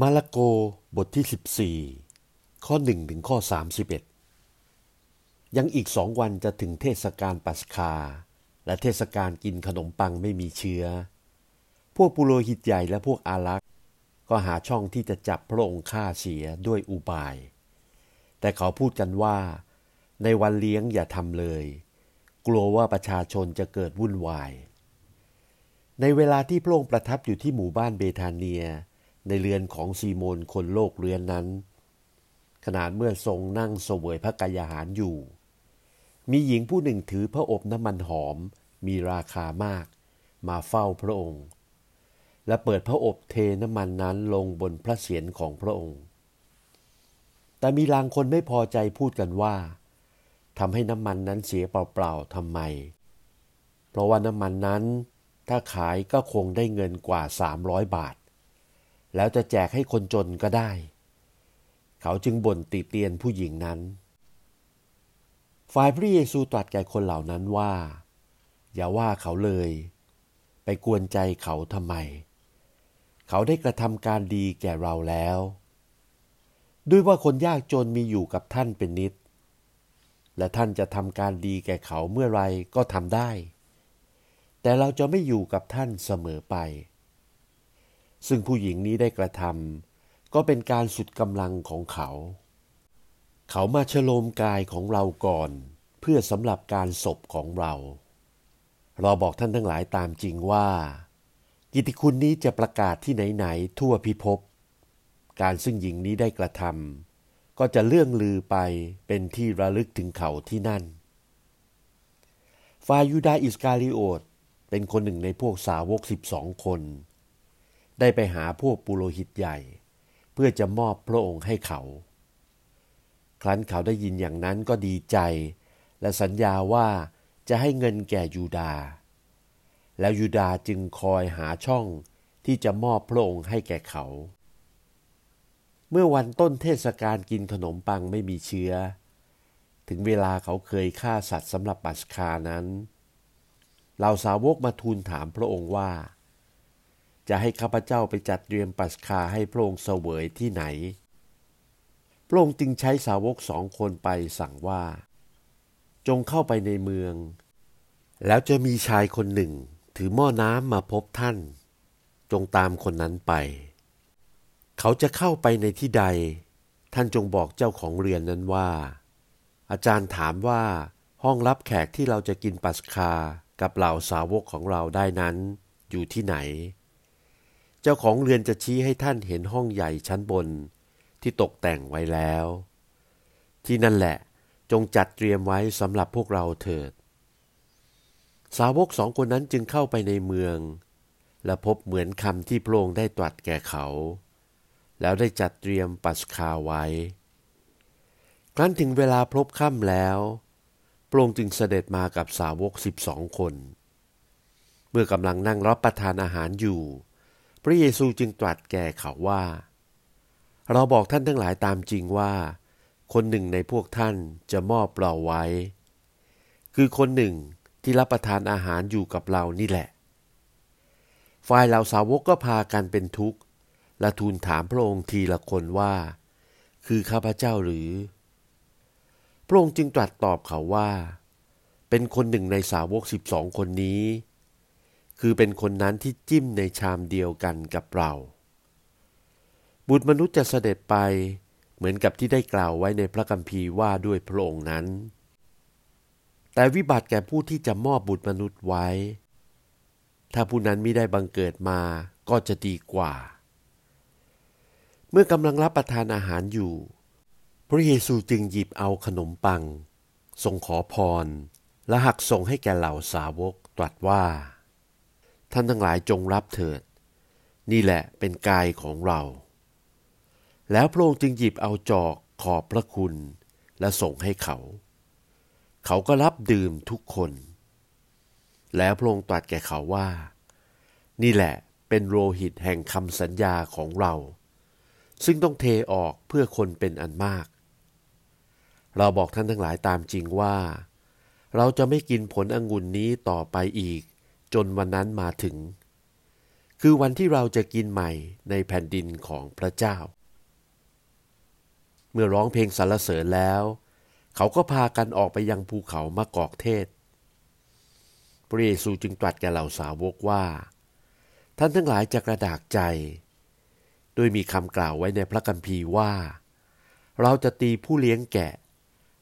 มาระโกบทที่ 14 ข้อ 1 ถึงข้อ 31 ยังอีกสองวันจะถึงเทศกาลปัสคา และเทศกาลกินขนมปังไม่มีเชื้อ พวกปุโรหิตใหญ่และพวกอารักษ์ก็หาช่องที่จะจับพระองค์ฆ่าเสียด้วยอุบาย แต่เขาพูดกันว่า ในวันเลี้ยงอย่าทำเลย กลัวว่าประชาชนจะเกิดวุ่นวาย ในเวลาที่พระองค์ประทับอยู่ที่หมู่บ้านเบธาเนีย ในเรือนของซีโมนคนโลกเรือนนั้น ขนาดเมื่อทรงนั่งเสวยพระกายาหารอยู่ มีหญิงผู้หนึ่งถือพระอบน้ำมันหอมมีราคามาก มาเฝ้าพระองค์ และเปิดพระอบเทน้ำมันนั้นลงบนพระเศียรของพระองค์ แต่มีลางคนไม่พอใจพูดกันว่าทำให้น้ำมันนั้นเสียเปล่าๆทำไม เพราะว่าน้ำมันนั้นถ้าขายก็คงได้เงินกว่า 300 บาท แล้วจะแจกให้คนจนก็ได้ เขาจึงบ่นติเตียนผู้หญิงนั้น ฝ่ายพระเยซูตรัสแก่คนเหล่านั้นว่า อย่าว่าเขาเลย ไปกวนใจเขาทำไม เขาได้กระทำการดีแก่เราแล้ว ด้วยว่าคนยากจนมีอยู่กับท่านเป็นนิด และท่านจะทำการดีแก่เขาเมื่อไรก็ทำได้ แต่เราจะไม่อยู่กับท่านเสมอไป ซึ่งผู้หญิงนี้ได้กระทำก็เป็นการสุดกำลังของเขา เขามาชโลมกายของเราก่อน เพื่อสำหรับการศพของเรา เราบอกท่านทั้งหลายตามจริงว่า กิติคุณนี้จะประกาศที่ไหนๆทั่วพิภพการซึ่งหญิงนี้ได้กระทำก็จะเลื่องลือไปเป็นที่ระลึกถึงเขาที่นั่นฟายูดาอิสกาลิโอตเป็นคนหนึ่งในพวกสาวกสิบสองคน ได้ไปหาพวกปุโรหิตใหญ่ เพื่อจะมอบพระองค์ให้เขา ครั้นเขาได้ยินอย่างนั้นก็ดีใจ และสัญญาว่าจะให้เงินแก่ยูดา แล้วยูดาจึงคอยหาช่องที่จะมอบพระองค์ให้แก่เขา เมื่อวันต้นเทศกาลกินขนมปังไม่มีเชื้อ ถึงเวลาเขาเคยฆ่าสัตว์สำหรับปัสคานั้นเหล่าสาวกมาทูลถามพระองค์ว่า จะให้ข้าพเจ้าไปจัดเตรียมปัสคาให้พระองค์เสวยที่ไหน พระองค์จึงใช้สาวกสองคนไปสั่งว่า จงเข้าไปในเมือง แล้วจะมีชายคนหนึ่ง ถือหม้อน้ำมาพบท่าน จงตามคนนั้นไป เขาจะเข้าไปในที่ใด ท่านจงบอกเจ้าของเรือนนั้นว่า อาจารย์ถามว่าห้องรับแขกที่เราจะกินปัสคากับเหล่าสาวกของเราได้นั้น อยู่ที่ไหน เจ้าของเรือนจะชี้ให้ท่านเห็นห้องใหญ่ชั้นบน ที่ตกแต่งไว้แล้ว ที่นั่นแหละจงจัดเตรียมไว้สำหรับพวกเราเถิด สาวกสองคนนั้นจึงเข้าไปในเมือง และพบเหมือนคำที่พระองค์ได้ตรัสแก่เขา แล้วได้จัดเตรียมปัสคาไว้ ครั้นถึงเวลาพบค่ำแล้ว พระองค์จึงเสด็จมากับสาวกสิบสองคน เมื่อกำลังนั่งรับประทานอาหารอยู่ พระเยซูจึงตรัสแก่เขาว่า เราบอกท่านทั้งหลายตามจริงว่า คนหนึ่งในพวกท่านจะมอบเราไว้ คือคนหนึ่งที่รับประทานอาหารอยู่กับเรานี่แหละ ฝ่ายเหล่าสาวกก็พากันเป็นทุกข์ และทูลถามพระองค์ทีละคนว่า คือข้าพเจ้าหรือ พระองค์จึงตรัสตอบเขาว่า เป็นคนหนึ่งในสาวกสิบสองคนนี้ คือเป็นคนนั้นที่จิ้มในชามเดียวกันกับเรา บุตรมนุษย์จะเสด็จไปเหมือนกับที่ได้กล่าวไว้ในพระคัมภีร์ว่าด้วยพระองค์นั้น แต่วิบัติแก่ผู้ที่จะมอบบุตรมนุษย์ไว้ ถ้าผู้นั้นไม่ได้บังเกิดมาก็จะดีกว่า เมื่อกำลังรับประทานอาหารอยู่ พระเยซูจึงหยิบเอาขนมปัง ทรงขอพร และหักส่งให้แก่เหล่าสาวกตรัสว่า ท่านทั้งหลายจงรับเถิด นี่แหละเป็นกายของเรา แล้วพระองค์จึงหยิบเอาจอกขอบพระคุณและส่งให้เขา เขาก็รับดื่มทุกคน แล้วพระองค์ตรัสแก่เขาว่า นี่แหละเป็นโลหิตแห่งคำสัญญาของเรา ซึ่งต้องเทออกเพื่อคนเป็นอันมาก เราบอกท่านทั้งหลายตามจริงว่า เราจะไม่กินผลองุ่นนี้ต่อไปอีก จนวันนั้นมาถึง คือวันที่เราจะกินใหม่ในแผ่นดินของพระเจ้า เมื่อร้องเพลงสรรเสริญแล้ว เขาก็พากันออกไปยังภูเขามะกอกเทศ พระเยซูจึงตรัสแก่เหล่าสาวกว่า ท่านทั้งหลายจะกระดากใจ โดยมีคำกล่าวไว้ในพระคัมภีร์ว่า เราจะตีผู้เลี้ยงแกะ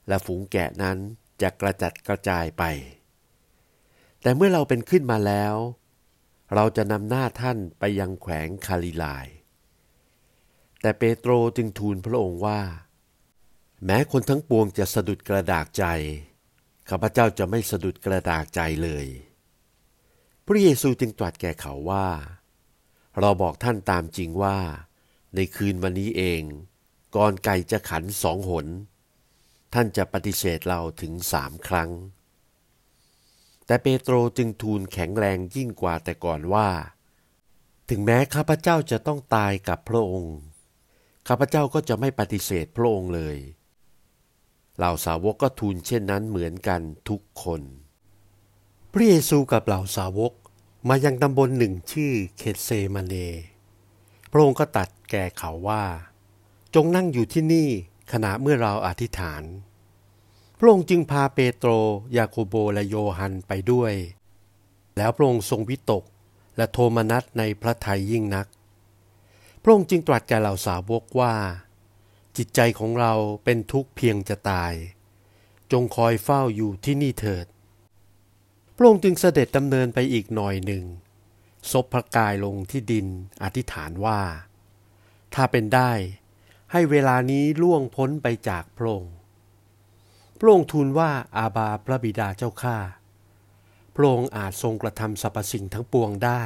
และฝูงแกะนั้นจะกระจัดกระจายไป แต่เมื่อเราเป็นขึ้นมาแล้ว เราจะนำหน้าท่านไปยังแขวงคาลิลาย แต่เปโตรจึงทูลพระองค์ว่า แม้คนทั้งปวงจะสะดุดกระดากใจ ข้าพเจ้าจะไม่สะดุดกระดากใจเลย พระเยซูจึงตรัสแก่เขาว่า เราบอกท่านตามจริงว่า ในคืนวันนี้เอง ก่อนไก่จะขันสองหน ท่านจะปฏิเสธเราถึงสามครั้ง แต่เปโตรจึงทูลแข็งแรงยิ่งกว่าแต่ก่อนว่า ถึงแม้ข้าพเจ้าจะต้องตายกับพระองค์ ข้าพเจ้าก็จะไม่ปฏิเสธพระองค์เลย เหล่าสาวกก็ทูลเช่นนั้นเหมือนกันทุกคน พระเยซูกับเหล่าสาวกมายังตำบลหนึ่งชื่อเคเซมาเน พระองค์ก็ตัดแก่เขาว่า จงนั่งอยู่ที่นี่ขณะเมื่อเราอธิษฐาน พระองค์จึงพาเปโตร ยาโคโบและโยฮันไปด้วย แล้วพระองค์ทรงวิตกและโทมนัสในพระทัยยิ่งนัก พระองค์จึงตรัสแก่เหล่าสาวกว่า จิตใจของเราเป็นทุกข์เพียงจะตาย จงคอยเฝ้าอยู่ที่นี่เถิด พระองค์จึงเสด็จดำเนินไปอีกหน่อยหนึ่งซบพระกายลงที่ดินอธิษฐานว่า ถ้าเป็นได้ให้เวลานี้ล่วงพ้นไปจากพระองค์ พระองค์ทูลว่าอาบาพระบิดาเจ้าข้าพระองค์อาจทรงกระทำสรรพสิ่งทั้งปวงได้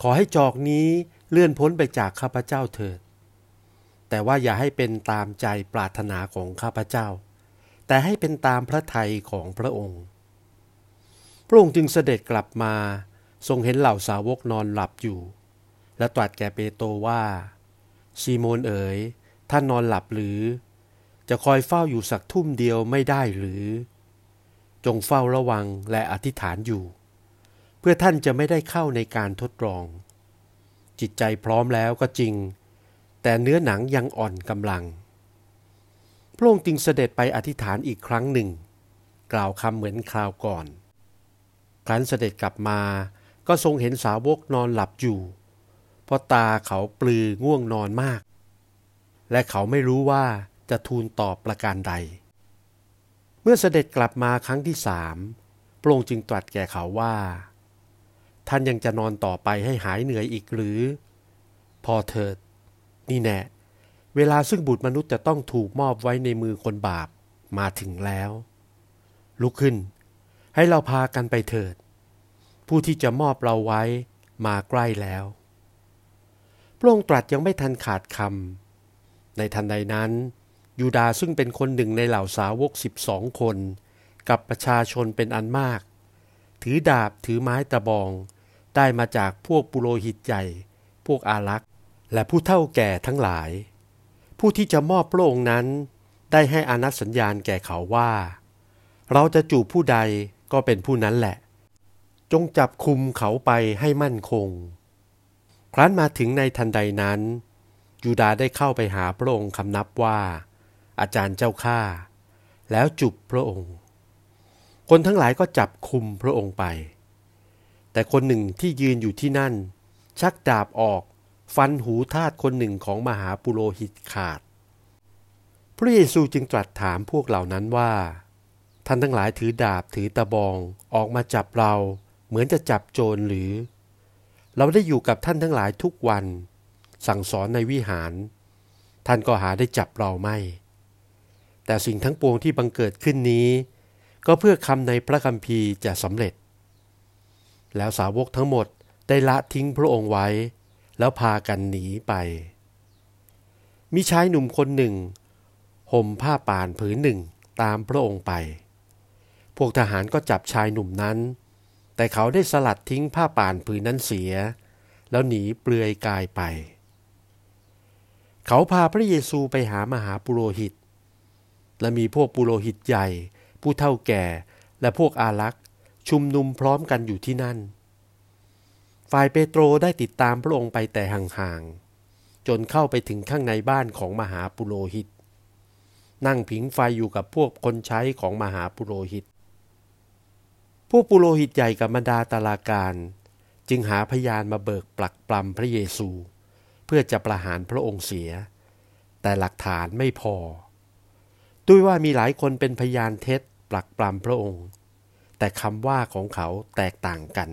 ขอให้จอกนี้เลื่อนพ้นไปจากข้าพเจ้าเถิด แต่ว่าอย่าให้เป็นตามใจปรารถนาของข้าพเจ้า แต่ให้เป็นตามพระทัยของพระองค์ พระองค์จึงเสด็จกลับมาทรงเห็นเหล่าสาวกนอนหลับอยู่ และตรัสแก่เปโตรว่า ซีโมนเอ๋ยท่านนอนหลับหรือ จะคอยเฝ้าอยู่สักทุ่มเดียวไม่ได้หรือ จงเฝ้าระวังและอธิษฐานอยู่ เพื่อท่านจะไม่ได้เข้าในการทดลอง จิตใจพร้อมแล้วก็จริง แต่เนื้อหนังยังอ่อนกำลัง พระองค์จึงเสด็จไปอธิษฐานอีกครั้งหนึ่ง กล่าวคำเหมือนคราวก่อน ครั้นเสด็จกลับมาก็ทรงเห็นสาวกนอนหลับอยู่ เพราะตาเขาปลือง่วงนอนมาก และเขาไม่รู้ว่า จะทูลตอบประการใด เมื่อเสด็จกลับมาครั้งที่สามพระองค์จึงตรัสแก่เขาว่า ท่านยังจะนอนต่อไปให้หายเหนื่อยอีกหรือ พอเถิด นี่แน่เวลาซึ่งบุตรมนุษย์จะต้องถูกมอบไว้ในมือคนบาปมาถึงแล้ว ลุกขึ้น ให้เราพากันไปเถิด ผู้ที่จะมอบเราไว้มาใกล้แล้วพระองค์ตรัสยังไม่ทันขาดคำในทันใดนั้น ยูดาซึ่งเป็นคนหนึ่งในเหล่าสาวกสิบสองคน กับประชาชนเป็นอันมาก ถือดาบถือไม้ตะบอง ได้มาจากพวกปุโรหิตใหญ่ พวกอารักษ์ และผู้เท่าแก่ทั้งหลาย ผู้ที่จะมอบพระองค์นั้น ได้ให้อานัตสัญญาณแก่เขาว่า เราจะจูบผู้ใดก็เป็นผู้นั้นแหละ จงจับคุมเขาไปให้มั่นคง ครั้นมาถึงในทันใดนั้นยูดาได้เข้าไปหาพระองค์คำนับว่า อาจารย์เจ้าข้าแล้วจุบพระองค์ คนทั้งหลายก็จับคุมพระองค์ไป แต่คนหนึ่งที่ยืนอยู่ที่นั่น ชักดาบออกฟันหูทาสคนหนึ่งของมหาปุโรหิตขาด พระเยซูจึงตรัสถามพวกเหล่านั้นว่า ท่านทั้งหลายถือดาบถือตะบองออกมาจับเราเหมือนจะจับโจรหรือ เราได้อยู่กับท่านทั้งหลายทุกวัน สั่งสอนในวิหาร ท่านก็หาได้จับเราไม่ แต่สิ่งทั้งปวงที่บังเกิดขึ้นนี้ ก็เพื่อคำในพระคัมภีร์จะสำเร็จ แล้วสาวกทั้งหมดได้ละทิ้งพระองค์ไว้ แล้วพากันหนีไป มีชายหนุ่มคนหนึ่งห่มผ้าป่านผืนหนึ่งตามพระองค์ไป พวกทหารก็จับชายหนุ่มนั้น แต่เขาได้สลัดทิ้งผ้าป่านผืนนั้นเสีย แล้วหนีเปลือยกายไป เขาพาพระเยซูไปหามหาปุโรหิต และมีพวกปุโรหิตใหญ่ ผู้เท่าแก่ และพวกอารักษ์ชุมนุมพร้อมกันอยู่ที่นั่น ฝ่ายเปโตรได้ติดตามพระองค์ไปแต่ห่างๆ จนเข้าไปถึงข้างในบ้านของมหาปุโรหิต นั่งผิงไฟอยู่กับพวกคนใช้ของมหาปุโรหิต พวกปุโรหิตใหญ่กับบรรดาตาลาการ จึงหาพยานมาเบิกปลักปลำพระเยซู เพื่อจะประหารพระองค์เสีย แต่หลักฐานไม่พอ ด้วยว่ามีหลายคนเป็นพยานเท็จปลักปลำพระองค์ แต่คำว่าของเขาแตกต่างกัน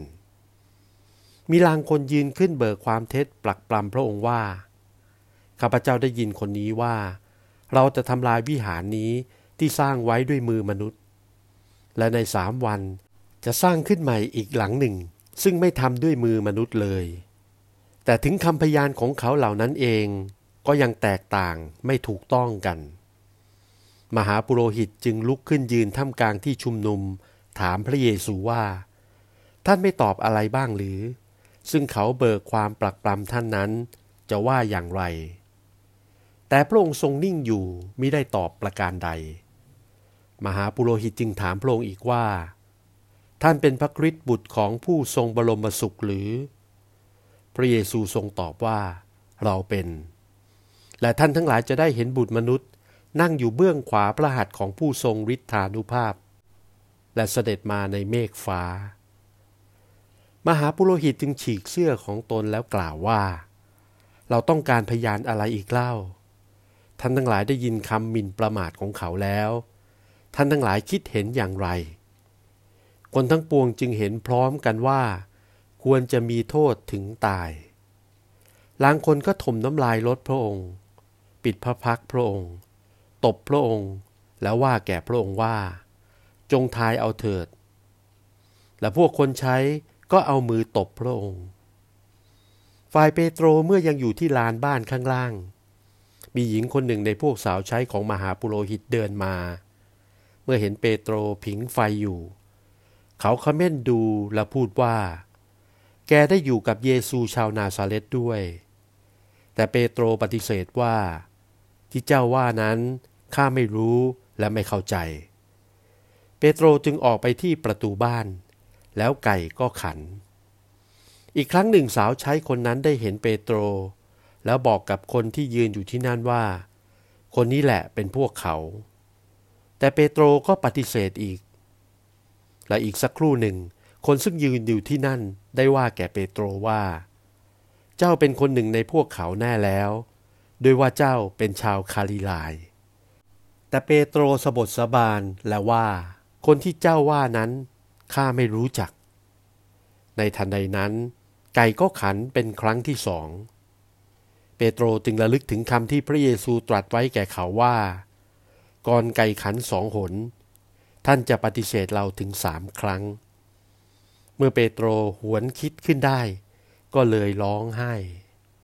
มีลางคนยืนขึ้นเบิกความเท็จปลักปลำพระองค์ว่า ข้าพเจ้าได้ยินคนนี้ว่า เราจะทำลายวิหารนี้ที่สร้างไว้ด้วยมือมนุษย์ และในสามวันจะสร้างขึ้นใหม่อีกหลังหนึ่ง ซึ่งไม่ทำด้วยมือมนุษย์เลย แต่ถึงคำพยานของเขาเหล่านั้นเองก็ยังแตกต่างไม่ถูกต้องกัน มหาปุโรหิตจึงลุกขึ้นยืนท่ามกลางที่ชุมนุม ถามพระเยซูว่า ท่านไม่ตอบอะไรบ้างหรือ ซึ่งเขาเบิกความปลักปลำท่านนั้น จะว่าอย่างไร แต่พระองค์ทรงนิ่งอยู่ไม่ได้ตอบประการใด มหาปุโรหิตจึงถามพระองค์อีกว่า ท่านเป็นพระคริสต์บุตรของผู้ทรงบรมสุขหรือ พระเยซูทรงตอบว่า เราเป็น และท่านทั้งหลายจะได้เห็นบุตรมนุษย์ นั่งอยู่เบื้องขวาพระหัตถ์ของผู้ทรงฤทธานุภาพ และเสด็จมาในเมฆฟ้า มหาปุโรหิตจึงฉีกเสื้อของตนแล้วกล่าวว่า เราต้องการพยานอะไรอีกเล่า ท่านทั้งหลายได้ยินคำหมิ่นประมาทของเขาแล้ว ท่านทั้งหลายคิดเห็นอย่างไร คนทั้งปวงจึงเห็นพร้อมกันว่า ควรจะมีโทษถึงตายลางคนก็ถมน้ำลายลดพระองค์ ปิดพระพักพระองค์ ตบพระองค์ แล้วว่าแก่พระองค์ว่า จงทายเอาเถิด และพวกคนใช้ก็เอามือตบพระองค์ ฝ่ายเปโตรเมื่อยังอยู่ที่ลานบ้านข้างล่าง มีหญิงคนหนึ่งในพวกสาวใช้ของมหาปุโรหิตเดินมา เมื่อเห็นเปโตรผิงไฟอยู่ เขาคเม่นดูและพูดว่า แกได้อยู่กับเยซูชาวนาซาเลตด้วย แต่เปโตรปฏิเสธว่าที่เจ้าว่านั้น ข้าไม่รู้และไม่เข้าใจ เปโตรจึงออกไปที่ประตูบ้าน แล้วไก่ก็ขัน อีกครั้งหนึ่งสาวใช้คนนั้นได้เห็นเปโตร แล้วบอกกับคนที่ยืนอยู่ที่นั่นว่า คนนี้แหละเป็นพวกเขา แต่เปโตรก็ปฏิเสธอีก และอีกสักครู่หนึ่ง คนซึ่งยืนอยู่ที่นั่นได้ว่าแก่เปโตรว่า เจ้าเป็นคนหนึ่งในพวกเขาแน่แล้ว โดยว่าเจ้าเป็นชาวคาลิลาย แต่เปโตรสบทสบานและว่า คนที่เจ้าว่านั้นข้าไม่รู้จัก ในทันใดนั้น ไก่ก็ขันเป็นครั้งที่สอง เปโตรจึงระลึกถึงคำที่พระเยซูตรัสไว้แก่เขาว่า ก่อนไก่ขันสองหน ท่านจะปฏิเสธเราถึงสามครั้ง เมื่อเปโตรหวนคิดขึ้นได้ ก็เลยร้องไห้